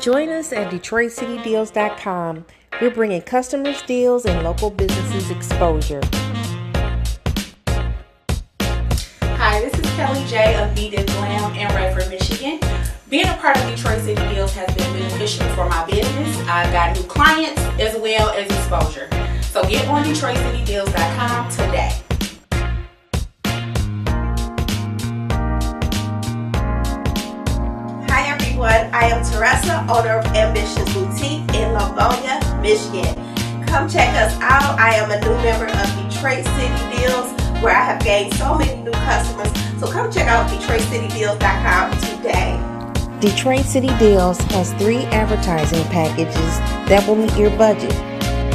Join us at DetroitCityDeals.com. We're bringing customers deals and local businesses exposure. Hi, this is Kelly J of Needed Glam in Redford, Michigan. Being a part of Detroit City Deals has been beneficial for my business. I've got new clients as well as exposure. So get on DetroitCityDeals.com today. I am Teresa, owner of Ambitious Boutique in Livonia, Michigan. Come check us out. I am a new member of Detroit City Deals where I have gained so many new customers. So come check out DetroitCityDeals.com today. Detroit City Deals has three advertising packages that will meet your budget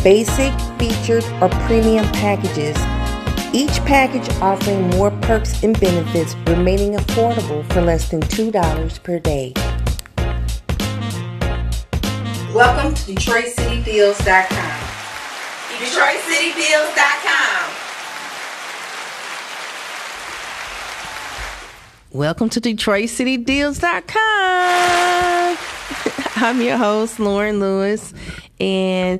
basic, featured, or premium packages. Each package offering more perks and benefits, remaining affordable for less than $2 per day. Welcome to DetroitCityDeals.com. DetroitCityDeals.com. Welcome to DetroitCityDeals.com. I'm your host, Lauren Lewis, and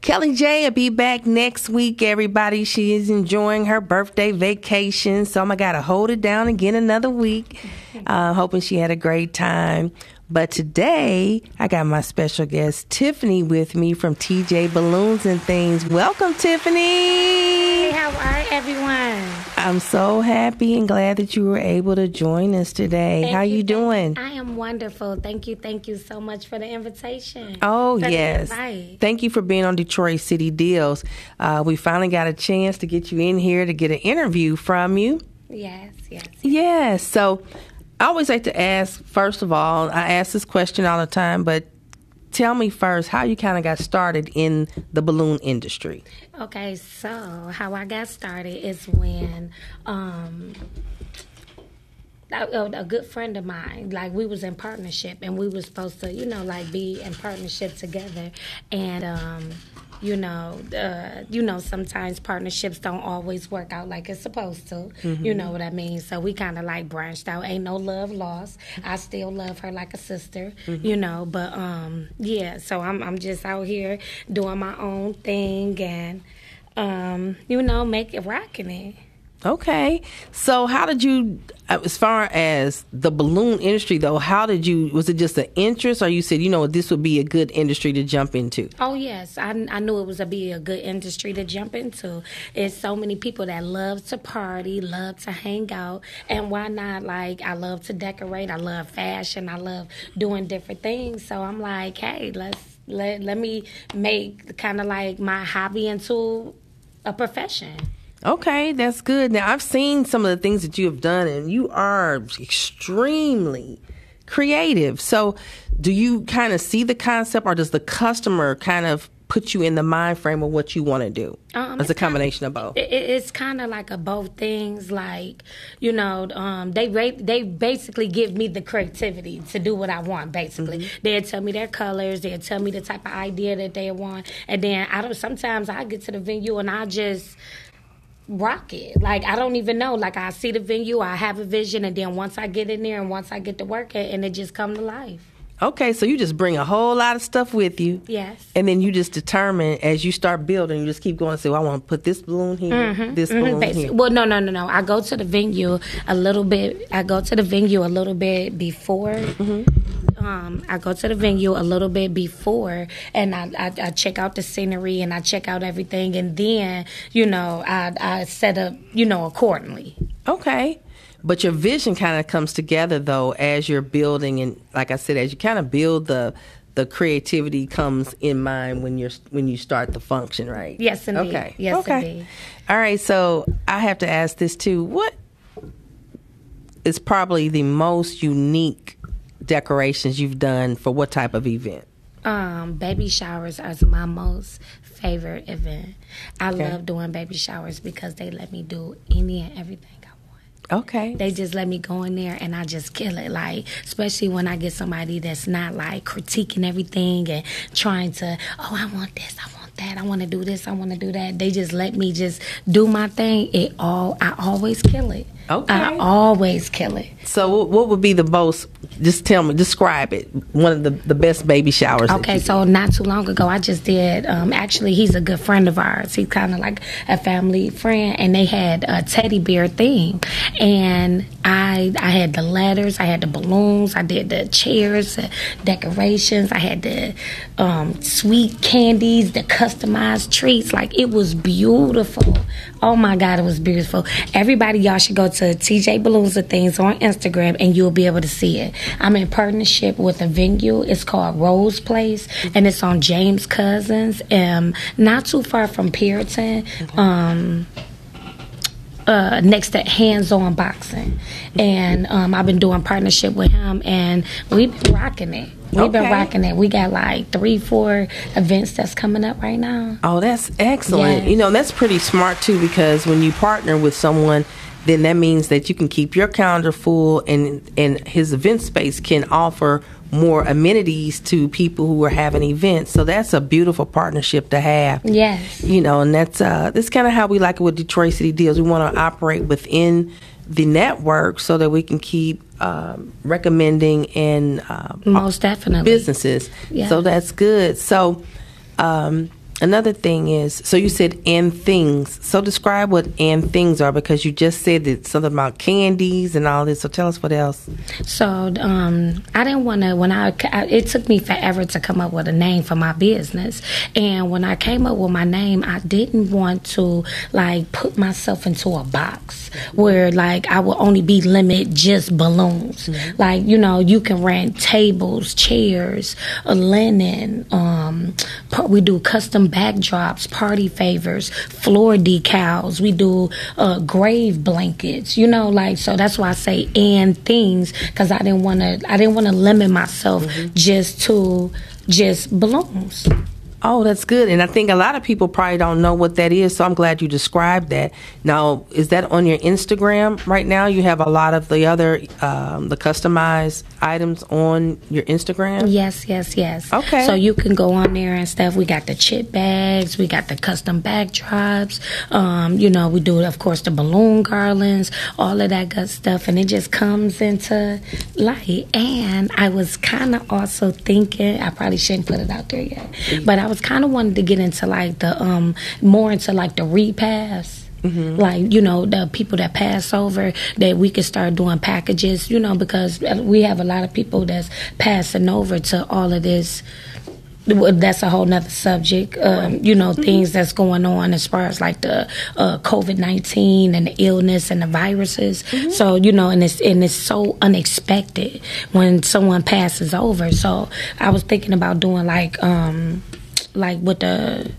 Kelly J will be back next week, everybody. She is enjoying her birthday vacation, so I'm got to hold it down again another week. Uh, hoping she had a great time. But today, I got my special guest, Tiffany, with me from TJ Balloons and Things. Welcome, Tiffany. Hey, how are everyone? I'm so happy and glad that you were able to join us today. Thank How you, thank- doing? I am wonderful. Thank you, thank you so much for the invitation. Oh, yes. Thank you for being on Detroit City Deals. Uh, we finally got a chance to get you in here to get an interview from you. Yes, yes. Yes. So I always like to ask, first of all, I ask this question all the time, but tell me first how you kind of got started in the balloon industry. Okay, so how I got started is when um a, good friend of mine, like we was in partnership and we was supposed to, you know, like be in partnership together and um you know, uh, you know, sometimes partnerships don't always work out like it's supposed to. You know what I mean? So we kind of like branched out. Ain't no love lost. I still love her like a sister. You know, but um, yeah. So I'm I'm just out here doing my own thing and um, you know, make it rocking it. Okay. So how did you, uh, as far as the balloon industry though, how did you, was it just an interest or you said, you know, this would be a good industry to jump into? Oh yes, I, I knew it was a be a good industry to jump into. It's so many people that love to party, love to hang out, and why not? Like I love to decorate, I love fashion, I love doing different things. So I'm like, hey, let's let let me make kind of like my hobby into a profession. Okay, that's good. Now I've seen some of the things that you have done, and you are extremely creative. So, do you kind of see the concept, or does the customer kind of put you in the mind frame of what you want to do? Um, As a it's combination of both. It, it- it's kind of like a both things. Like you know, um, they they basically give me the creativity to do what I want. Basically, Mm-hmm. they'll tell me their colors. They'll tell me the type of idea that they want, and then I don't. Sometimes I get to the venue and I just rock it. Like I don't even know. Like I see the venue, I have a vision, and then once I get in there and once I get to work it, and it just come to life. Okay, so you just bring a whole lot of stuff with you. Yes. And then you just determine as you start building, you just keep going and say, well, I want to put this balloon here, mm-hmm. this mm-hmm. balloon Basi- here. Well, no, no, no, no. I go to the venue a little bit. I go to the venue a little bit before. Mm-hmm. Um, I go to the venue a little bit before, and I, I, I check out the scenery and I check out everything, and then you know I, I set up you know accordingly. Okay. But your vision kind of comes together though as you're building and like I said as you kind of build the the creativity comes in mind when you're when you start the function, right? Yes, indeed. Okay. Yes, okay. indeed. All right, so I have to ask this too. What is probably the most unique decorations you've done for what type of event? Um, baby showers are my most favorite event. I Okay. love doing baby showers because they let me do any and everything I want. Okay. They just let me go in there and I just kill it. Like, especially when I get somebody that's not like critiquing everything and trying to, oh, I want this, I want that. I want to do this. I want to do that. They just let me just do my thing. It all. I always kill it. Okay. I always kill it. So, what would be the most? Just tell me, describe it. One of the, the best baby showers. Okay, so not too long ago, I just did. Um, actually, he's a good friend of ours. He's kind of like a family friend, and they had a teddy bear theme, and I I had the letters, I had the balloons, I did the chairs, the decorations, I had the um, sweet candies, the customized treats. Like it was beautiful. Oh my God, it was beautiful. Everybody, y'all should go to TJ Balloons and Things on Instagram, and you'll be able to see it. I'm in partnership with a venue. It's called Rose Place, and it's on James Couzens, um, not too far from Puritan. Um, uh, next at Hands On Boxing, and um, I've been doing partnership with him, and we've been rocking it. We've been rocking it. We got like three, four events that's coming up right now. Oh, that's excellent. Yes. You know, that's pretty smart too because when you partner with someone, then that means that you can keep your calendar full and and his event space can offer more amenities to people who are having events. So that's a beautiful partnership to have. Yes. You know, and that's uh that's kind of how we like it with Detroit City Deals. We want to operate within the network so that we can keep um, recommending and um, Most definitely. businesses. Yeah. So that's good. So um, another thing is, so you said and things. So describe what and things are because you just said that something about candies and all this. So tell us what else. So um, I didn't want to. When I, I- it took me forever to come up with a name for my business, and when I came up with my name, I didn't want to like put myself into a box where like I would only be limited just balloons. Like you know, you can rent tables, chairs, a linen. Um, we do custom backdrops, party favors, floor decals. We do uh, grave blankets. You know, like so. That's why I say and things because I didn't want to. I didn't want to limit myself just to just balloons. Oh, that's good. And I think a lot of people probably don't know what that is. So I'm glad you described that. Now, is that on your Instagram right now? You have a lot of the other, um, the customized items on your Instagram? Yes, yes, yes. Okay. So you can go on there and stuff. We got the chip bags. We got the custom backdrops. Um, you know, we do, of course, the balloon garlands, all of that good stuff. And it just comes into light. And I was kind of also thinking, I probably shouldn't put it out there yet, but I was kind of wanting to get into like the, um, more into like the repass. Like you know the people that pass over that we could start doing packages you know because we have a lot of people that's passing over to all of this that's a whole nother subject. Um, you know, things that's going on as far as like the uh, COVID nineteen and the illness and the viruses. So you know, and it's and it's so unexpected when someone passes over. So I was thinking about doing like um, like with the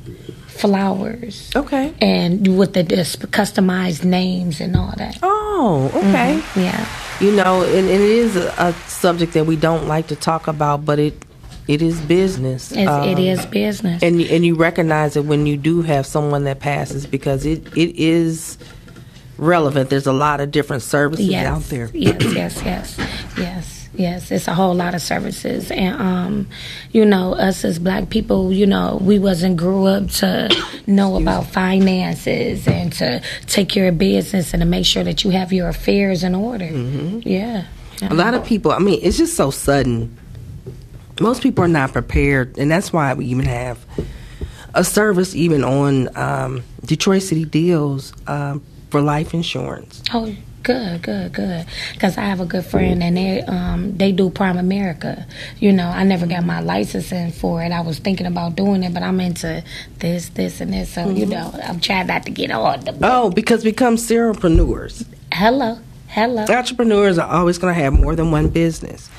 flowers Okay. and with the, customized names and all that. Oh, okay. Yeah. You know, and, and it is a, a subject that we don't like to talk about, but it it is business. Um, it is business. and you- and you recognize it when you do have someone that passes because it it is relevant. There's a lot of different services yes. out there. Yes, yes, yes, yes, yes. It's a whole lot of services, and um, you know, us as black people, you know, we wasn't grew up to know about finances and to take care of business and to make sure that you have your affairs in order. Mm-hmm. Yeah. A lot of people. I mean, it's just so sudden. Most people are not prepared, and that's why we even have a service even on um, Detroit City Deals um, for life insurance. Oh, good, good, good. Because I have a good friend, and they um they do Primerica. You know, I never got my licensing for it. I was thinking about doing it, but I'm into this, this, and this. So you know, I'm trying not to get on the. Oh, because become serialpreneurs. Hello, hello, Entrepreneurs are always going to have more than one business,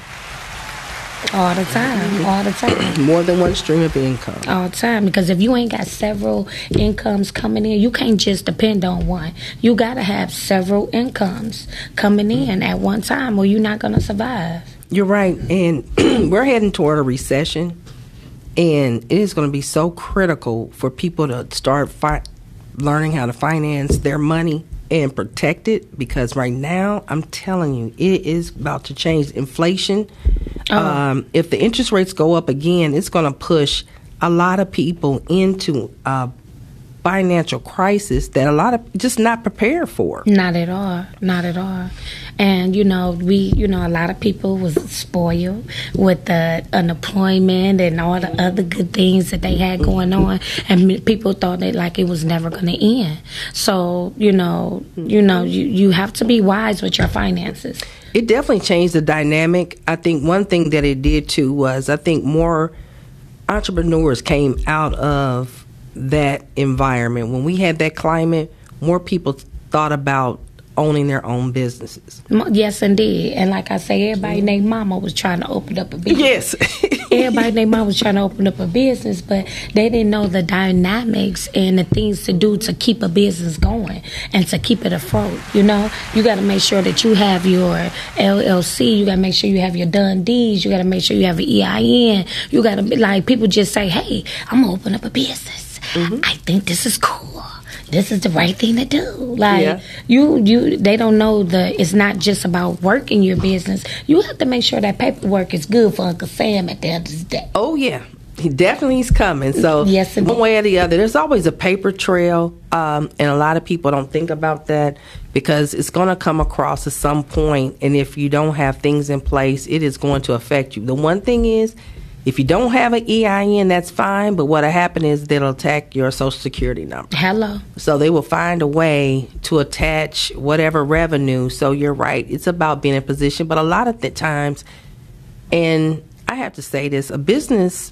all the time, all the time. more than one stream of income. all the time because if you ain't got several incomes coming in, you can't just depend on one. You got to have several incomes coming in at one time, or you're not gonna survive. You're right, and we're heading toward a recession, and it is going to be so critical for people to start fi- learning how to finance their money and protect it. Because right now, I'm telling you, it is about to change. Inflation. Um, if the interest rates go up again, it's going to push a lot of people into a financial crisis that a lot of just not prepared for. Not at all. Not at all. And you know, we, you know, a lot of people was spoiled with the unemployment and all the other good things that they had going on, and people thought that like it was never going to end. So you know, you know, you you have to be wise with your finances. It definitely changed the dynamic. I think one thing that it did too was I think more entrepreneurs came out of that environment. When we had that climate, more people thought about owning their own businesses. Yes, indeed. And like I say, everybody named Mama was trying to open up a business. Yes. everybody named Mama was trying to open up a business, but they didn't know the dynamics and the things to do to keep a business going and to keep it afloat. You know, you got to make sure that you have your LLC. You got to make sure you have your DUNS. You got to make sure you have an EIN. You got to be like people just say, "Hey, I'm gonna open up a business. Mm-hmm. I think this is cool." this is the right thing to do. Like yeah. you, you, they don't know the. It's not just about working your business. You have to make sure that paperwork is good for Uncle Sam at the end of the day. Oh yeah, he definitely is coming. So yes, one way or the other, there's always a paper trail, um, and a lot of people don't think about that because it's going to come across at some point, and if you don't have things in place, it is going to affect you. The one thing is if you don't have an EIN, that's fine, but what'll happen is they'll attack your social security number. Hello. So they will find a way to attach whatever revenue. So you're right, it's about being in position, but a lot of the times, and I have to say this, a business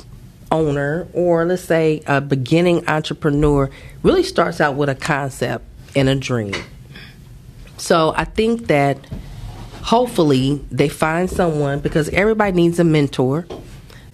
owner or let's say a beginning entrepreneur really starts out with a concept and a dream. So I think that hopefully they find someone because everybody needs a mentor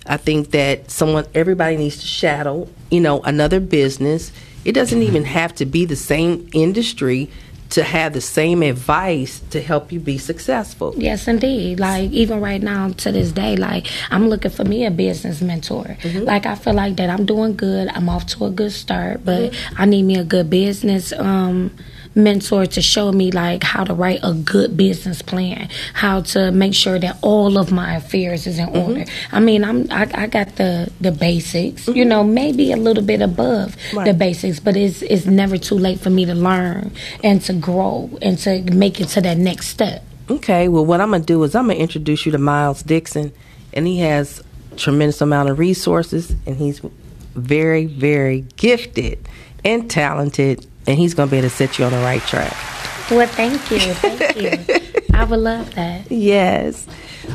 I think that someone, everybody needs to shadow, you know, another business. It doesn't even have to be the same industry to have the same advice to help you be successful. Yes, indeed. Like even right now to this day, like I'm looking for me a business mentor. Mm-hmm. Like I feel like that I'm doing good. I'm off to a good start, but mm-hmm. I need me a good business um mentor to show me like how to write a good business plan, how to make sure that all of my affairs is in mm-hmm. order. I mean, I'm I, I got the the basics, mm-hmm. you know, maybe a little bit above right. the basics, but it's it's never too late for me to learn and to grow and to make it to that next step. Okay, well, what I'm gonna do is I'm gonna introduce you to Miles Dixon, and he has tremendous amount of resources, and he's very, very gifted and talented and he's going to be able to set you on the right track. Well, thank you. Thank you. I would love that. Yes.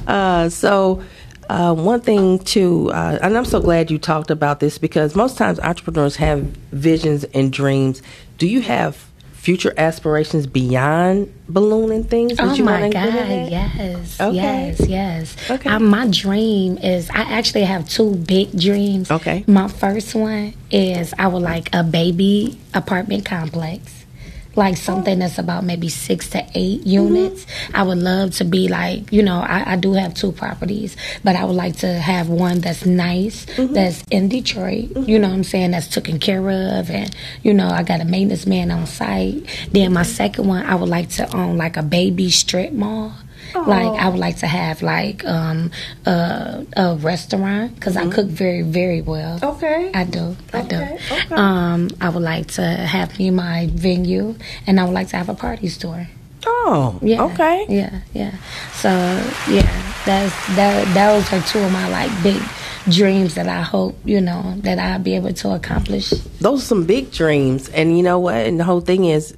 Uh, so, uh, one thing too, uh, and I'm so glad you talked about this because most times entrepreneurs have visions and dreams. Do you have future aspirations beyond ballooning things? oh my God! Yes, okay. yes, yes. Okay. Um, my dream is I actually have two big dreams. Okay. My first one is I would like a baby apartment complex like something that's about maybe six to eight units. Mm-hmm. I would love to be like, you know, I, I, do have two properties, but I would like to have one that's nice, mm-hmm. that's in Detroit, mm-hmm. you know what I'm saying, that's taken care of. And, you know, I got a maintenance man on site. Then my second one, I would like to own like a baby strip mall. Like I would like to have like um, a, a restaurant because mm-hmm. I cook very very well. Okay, I do. I okay. do. Okay. Um, I would like to have me my venue, and I would like to have a party store. Oh, yeah. Okay. Yeah, yeah. So yeah, that's that. Those are two of my like big dreams that I hope you know that I'll be able to accomplish. Those are some big dreams, and you know what? And the whole thing is,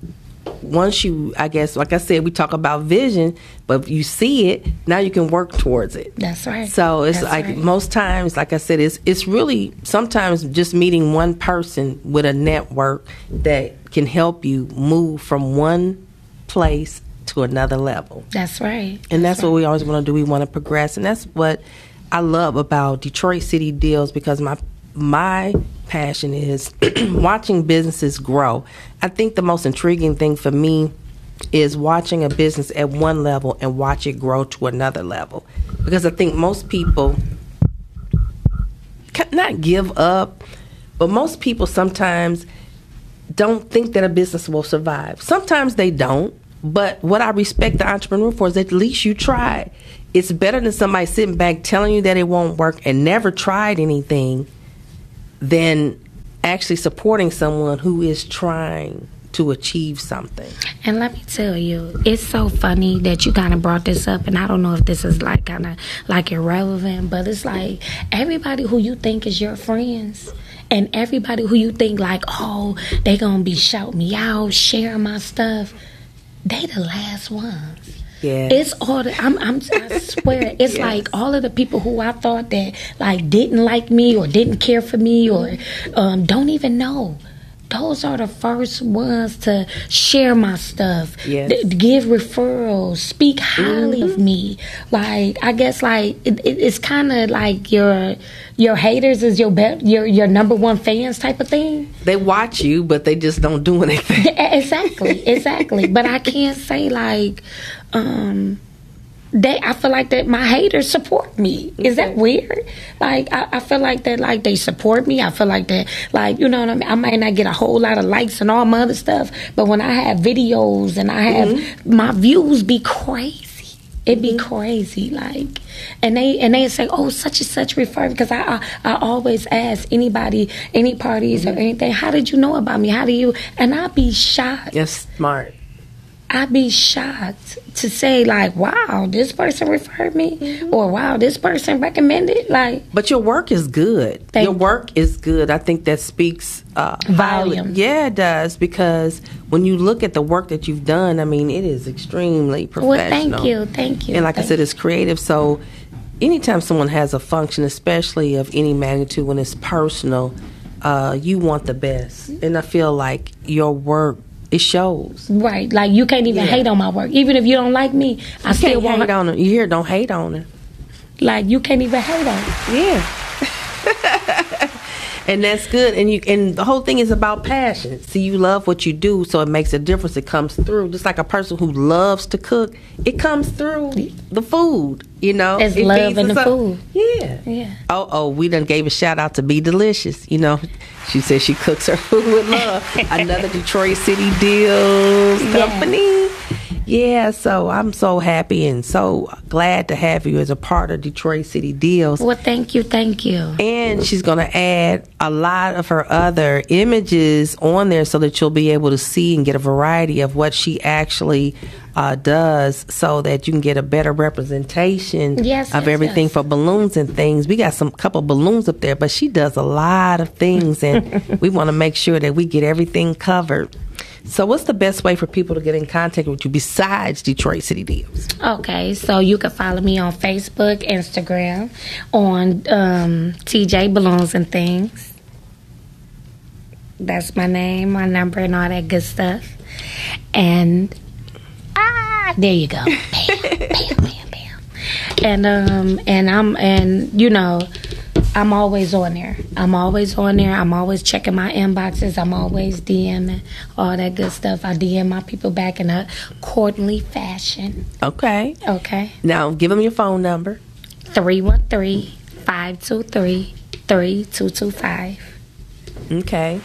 once you, I guess, like I said, we talk about vision, but you see it, now you can work towards it. That's right. So it's That's like right. most times, like I said, it's it's really sometimes just meeting one person with a network that can help you move from one place to another level. That's right. And that's, that's what we always want to do. We want to progress, and that's what I love about Detroit City Deals because my my passion is watching businesses grow. I think the most intriguing thing for me is watching a business at one level and watch it grow to another level. Because I think most people not give up, but most people sometimes don't think that a business will survive. Sometimes they don't, but what I respect the entrepreneur for is at least you try. It's better than somebody sitting back telling you that it won't work and never tried anything than actually supporting someone who is trying to achieve something. And let me tell you, it's so funny that you kind of brought this up, and I don't know if this is like kind of like irrelevant, but it's like everybody who you think is your friends. And everybody who you think like, oh, they gonna be shouting me out, sharing my stuff, they the last ones. Yeah. It's all the, I'm, I'm, I swear, it's Yes. like all of the people who I thought that like didn't like me or didn't care for me or um, don't even know. Those are the first ones to share my stuff, Yes. th- give referrals, speak highly of me. Like I guess, like it, it, it's kind of like your your haters is your be- your your number one fans type of thing. They watch you, but they just don't do anything. Yeah, exactly, exactly. but I can't say like um they I feel like that my haters support me. Is that weird? Like I, I feel like that like they support me. I feel like that like you know what I mean? I might not get a whole lot of likes and all my other stuff, but when I have videos and I have mm-hmm. my views be crazy. It'd be mm-hmm. crazy, like, and they and they say, "Oh, such and such refer." Because I, I I always ask anybody, any parties or mm-hmm. anything, "How did you know about me? How do you?" And I'd be shocked. Yes, smart. I'd be shocked to say like, "Wow, this person referred me," or "Wow, this person recommended." Like, But your work is good. Thank your you. work is good. I think that speaks uh, highly- Volume. Yeah, it does because when you look at the work that you've done, I mean, it is extremely professional. well, thank you, thank you. And like I said, it's creative. So anytime someone has a function, especially of any magnitude when it's personal, uh, you want the best. And I feel like your work it shows. right, like you can't even Yeah. hate on my work, even if you don't like me. I You still want hate on. You hear? Don't hate on her. like you can't even hate on. it. Yeah. and that's good. And you and the whole thing is about passion. See, you love what you do, so it makes a difference. It comes through. Just like a person who loves to cook, it comes through the food. You know, It's It love in the food. Yeah. Yeah. Oh, oh, we done gave a shout out to Be Delicious. You know, she says she cooks her food with love. Another Detroit City Deals Yeah. company. Yeah, so I'm so happy and so glad to have you as a part of Detroit City Deals. Well, thank you, thank you. And she's going to add a lot of her other images on there so that you'll be able to see and get a variety of what she actually uh, does so that you can get a better representation Yes, of yes, everything yes. for balloons and things. We got some couple balloons up there, but she does a lot of things and we want to make sure that we get everything covered. So, what's the best way for people to get in contact with you besides Detroit City Deals? Okay, so you can follow me on Facebook, Instagram, on um, TJ Balloons and Things. That's my name, my number, and all that good stuff. And ah, there you go. Bam, bam, bam, bam. And um, and I'm and you know. I'm always on there. I'm always on there. I'm always checking my inboxes. I'm always DMing all that good stuff. I DM my people back in a quarterly fashion. Okay. Okay. Now, give them your phone number. 313 523 3225. Okay.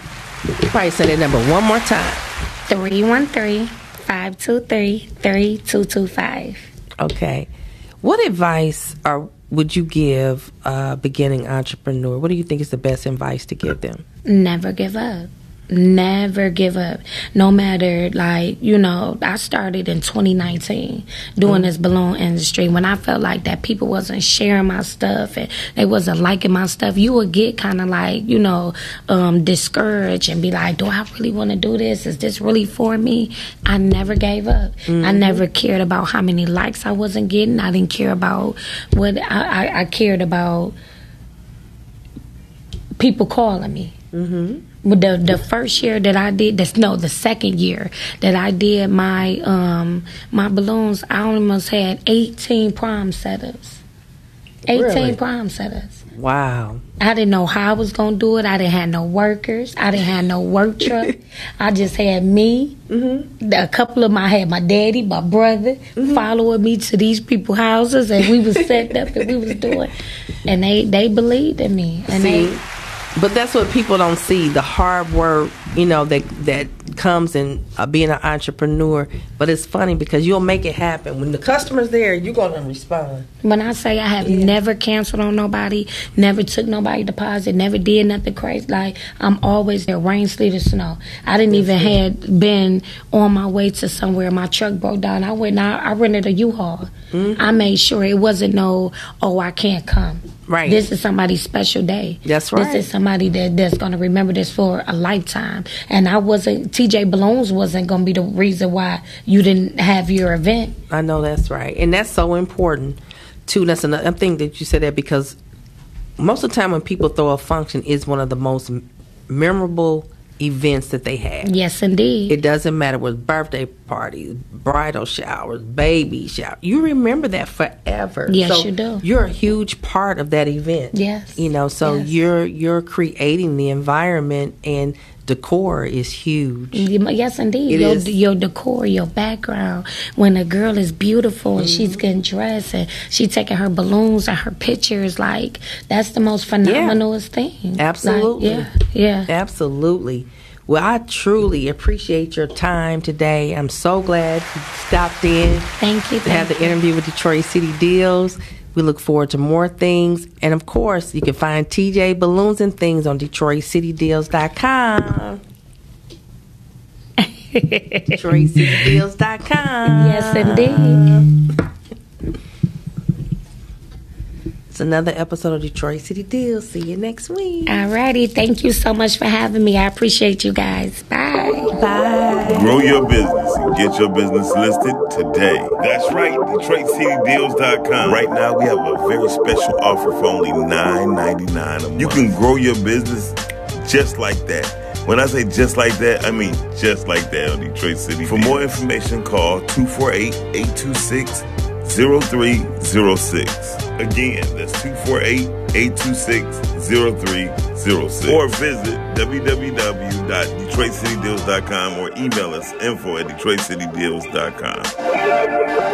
Probably say that number one more time. 313 523 3225. Okay. What advice or would you give a beginning entrepreneur? What do you think is the best advice to give them? Never give up. Never give up. No matter, like, you know, I started in 2019 doing mm-hmm. this balloon industry when I felt like that people wasn't sharing my stuff and they wasn't liking my stuff. You would get kind of like, you know, um, discouraged and be like, do I really want to do this? Is this really for me? I never gave up. I mm-hmm. never cared about how many likes I wasn't getting. I didn't care about what I, I, I cared about people calling me. But the the first year that I did this no the second year that I did my um my balloons I almost had eighteen prom setups. Eighteen Really? prom setups. Wow. I didn't know how I was gonna do it. I didn't have no workers. I didn't have no work truck. I just had me. Mm-hmm. A couple of my I had my daddy, my brother, following me to these people's houses, and we was set up and we was doing. And they they believed in me, and See, they but that's what people don't see the hard work, you know, that that comes in uh, being an entrepreneur. But it's funny because you'll make it happen when the customer's there. You're gonna respond. When I say I have Yeah. never canceled on nobody, never took nobody deposit, never did nothing crazy. Like I'm always there, rain, sleet, or snow. I didn't even had been on my way to somewhere. My truck broke down. I went. I, I rented a U-Haul. Mm-hmm. I made sure it wasn't no. Oh, I can't come. Right. This is somebody's special day. That's right. This is somebody that that's gonna remember this for a lifetime. And I wasn't. TJ Balloons wasn't gonna be the reason why you didn't have your event. I know that's right, and that's so important too. That's another thing that you said that because most of the time when people throw a function is one of the most memorable events that they have. Yes, indeed. It doesn't matter with birthday parties, bridal showers, baby shower. You remember that forever. Yes, So you do. You're a huge part of that event. Yes. You know, so Yes. you're you're creating the environment and decor is huge. Yes, indeed. It your is. your decor, your background. When a girl is beautiful and she's Mm-hmm. getting dressed and she's taking her balloons and her pictures, like that's the most phenomenalist thing. Like, Absolutely. yeah, yeah. Absolutely. Well, I truly appreciate your time today. I'm so glad you stopped in Thank you. to have Thank the interview with Detroit City Deals. We look forward to more things. And of course, you can find TJ Balloons and Things on DetroitCityDeals.com. DetroitCityDeals.com. Yes, indeed. It's another episode of Detroit City Deals. See you next week. Alrighty. Thank you so much for having me. I appreciate you guys. Bye. Bye. Grow your business and get your business listed today. That's right, DetroitCityDeals.com. Right now, we have a very special offer for only $9.99 a month. You can grow your business just like that. When I say just like that, I mean just like that on Detroit City. For more information, call 248-826-0306. Again, that's 248-826-0306. Or visit www.detroitcitydeals.com or email us info at detroitcitydeals.com.